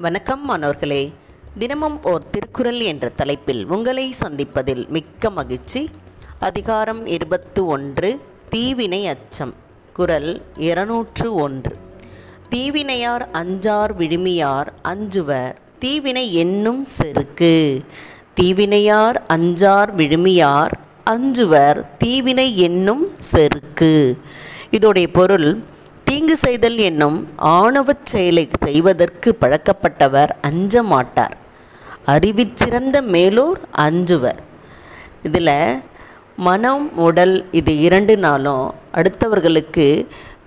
வணக்கம் மாணவர்களே. தினமும் ஓர் திருக்குறள் என்ற தலைப்பில் உங்களை சந்திப்பதில் மிக்க மகிழ்ச்சி. அதிகாரம் இருபத்து ஒன்று தீவினை அச்சம். குறள் இருநூற்று ஒன்று. தீவினையார் அஞ்சார் விழுமியார் அஞ்சுவர். தீவினை என்னும் செருக்கு. தீவினையார் அஞ்சார் விழுமியார் அஞ்சுவர். தீவினை என்னும் செருக்கு. இதோடைய பொருள் தீங்கு செய்தல் என்னும் ஆணவச் செயலை செய்வதற்கு பழக்கப்பட்டவர் அஞ்ச மாட்டார் அறிவிச்சிறந்த மேலோர் அஞ்சுவர். இதில் மனம் உடல் இது இரண்டு நாளும் அடுத்தவர்களுக்கு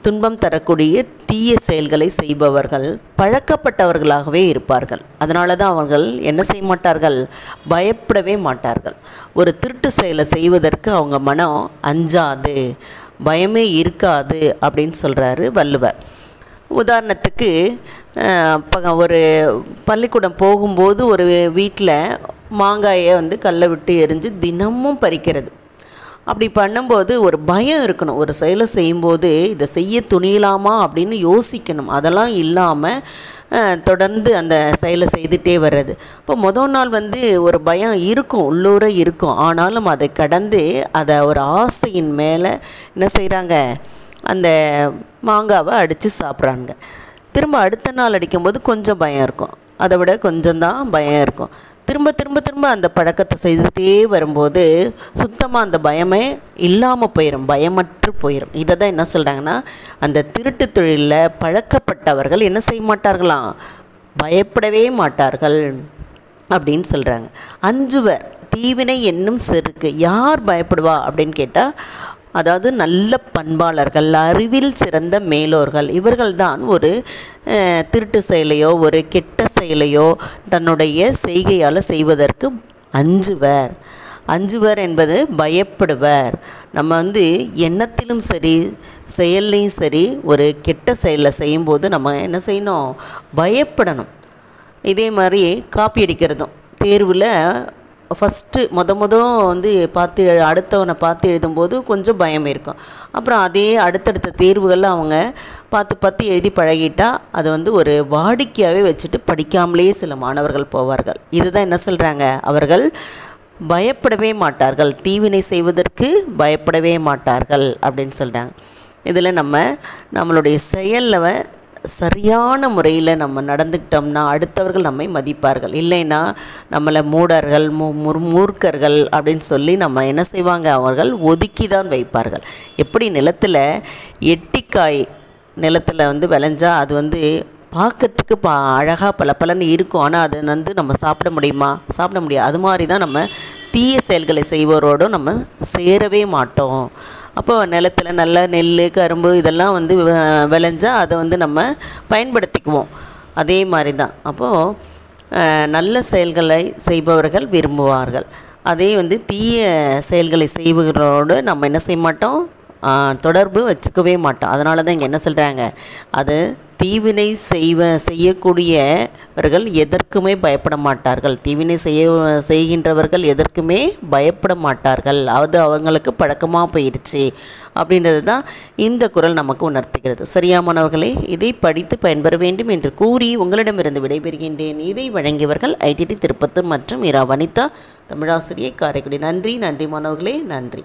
துன்பம் தரக்கூடிய தீய செயல்களை செய்பவர்கள் பழக்கப்பட்டவர்களாகவே இருப்பார்கள். அதனால தான் அவர்கள் என்ன செய்ய மாட்டார்கள்? பயப்படவே மாட்டார்கள். ஒரு திருட்டு செயலை செய்வதற்கு அவங்க மனம் அஞ்சாது. பயமே இருக்காது அப்படின்னு சொல்கிறாரு வள்ளுவர். உதாரணத்துக்கு ஒரு பள்ளிக்கூடம் போகும்போது ஒரு வீட்டில் மாங்காயை வந்து கல்லை விட்டு எரிஞ்சு தினமும் பறிக்கிறது. அப்படி பண்ணும்போது ஒரு பயம் இருக்கணும். ஒரு செயலை செய்யும்போது இதை செய்ய துணியலாமா அப்படின்னு யோசிக்கணும். அதெல்லாம் இல்லாமல் தொடர்ந்து அந்த செயலை செய்துட்டே வர்றது. இப்போ மொதல் நாள் வந்து ஒரு பயம் இருக்கும் உள்ளூர இருக்கும். ஆனாலும் அதை கடந்து அதை ஒரு ஆசையின் மேலே என்ன செய்கிறாங்க அந்த மாங்காவை அடித்து சாப்பிட்றாங்க திரும்ப அடுத்த நாள் அடிக்கும்போது கொஞ்சம் பயம் இருக்கும். அதை விட கொஞ்சம்தான் பயம் இருக்கும். திரும்ப திரும்ப திரும்ப அந்த பழக்கத்தை செய்துகிட்டே வரும்போது சுத்தமாக அந்த பயமே இல்லாமல் போயிடும் பயமற்று போயிடும் இதை தான் என்ன சொல்கிறாங்கன்னா அந்த திருட்டு தொழிலில் பழக்கப்பட்டவர்கள் என்ன செய்ய மாட்டார்களாம்? பயப்படவே மாட்டார்கள் அப்படின்னு சொல்கிறாங்க அஞ்சுவர் தீவினை என்னும் செருக்கு யார் பயப்படுவா அப்படின்னு கேட்டால் அதாவது நல்ல பண்பாளர்கள் அறிவில் சிறந்த மேலோர்கள். இவர்கள்தான் ஒரு திருட்டு செயலையோ ஒரு கெட்ட செயலையோ தன்னுடைய செய்கையால் செய்வதற்கு அஞ்சுவர். அஞ்சுவர் என்பது பயப்படுவர். நம்ம வந்து எண்ணத்திலும் சரி செயல்லையும் சரி ஒரு கெட்ட செயலை செய்யும்போது நம்ம என்ன செய்யணும்? பயப்படணும். இதே மாதிரி காப்பி அடிக்கிறதும். தேர்வில் ஃபஸ்ட்டு மொத மொத வந்து பார்த்து எழு- அடுத்தவனை பார்த்து எழுதும்போது கொஞ்சம் பயம் இருக்கும். அப்புறம் அதே அடுத்தடுத்த தேர்வுகளில் அவங்க பார்த்து பார்த்து எழுதி பழகிட்டால் அதை வந்து ஒரு வாடிக்கையாகவே வச்சுட்டு படிக்காமலேயே சில மாணவர்கள் போவார்கள். இதுதான் என்ன சொல்கிறாங்க அவர்கள் பயப்படவே மாட்டார்கள். தீவினை செய்வதற்கு பயப்படவே மாட்டார்கள் அப்படின்னு சொல்கிறாங்க இதில் நம்ம நம்மளுடைய செயலில் சரியான முறையில் நம்ம நடந்துக்கிட்டோம்னா அடுத்தவர்கள் நம்மை மதிப்பார்கள். இல்லைன்னா நம்மளை மூடர்கள் மு முர்- மூர்க்கர்கள் அப்படின்னு சொல்லி நம்ம என்ன செய்வாங்க? அவர்கள் ஒதுக்கி தான் வைப்பார்கள். எப்படி நிலத்தில் எட்டிக்காய் நிலத்தில் வந்து விளைஞ்சால் அது வந்து பார்க்கறதுக்கு பா அழகாக பல பளபளன்னு இருக்கும். ஆனால் அதை வந்து நம்ம சாப்பிட முடியுமா? சாப்பிட முடியாது. அது மாதிரி தான் நம்ம தீய செயல்களை செய்வோரோடும் நம்ம சேரவே மாட்டோம். அப்போ நிலத்தில் நல்ல நெல் கரும்பு இதெல்லாம் வந்து விளைஞ்சால் அதை வந்து நம்ம பயன்படுத்திக்குவோம். அதே மாதிரி தான் அப்போது நல்ல செயல்களை செய்பவர்கள் விரும்புவார்கள். அதே வந்து தீய செயல்களை செய்வதோடு நம்ம என்ன செய்ய மாட்டோம்? தொடர்பு வச்சுக்கவே மாட்டோம். அதனால தான் இங்கே என்ன சொல்கிறாங்க அது தீவினை செய்வ செய்யக்கூடியவர்கள் எதற்குமே பயப்பட மாட்டார்கள். தீவினை செய்ய செய்கின்றவர்கள் எதற்குமே பயப்பட மாட்டார்கள். அது அவங்களுக்கு பழக்கமாக போயிடுச்சு அப்படின்றது தான் இந்த குரல் நமக்கு உணர்த்துகிறது. சரியாமானவர்களே இதை படித்து பயன்பெற வேண்டும் என்று கூறி உங்களிடமிருந்து விடைபெறுகின்றேன். இதை வழங்கியவர்கள் ஐடிடி திருப்பத்தூர் மற்றும் இரா வனிதா தமிழாசிரியை காரைக்குடி. நன்றி நன்றி மாணவர்களே நன்றி.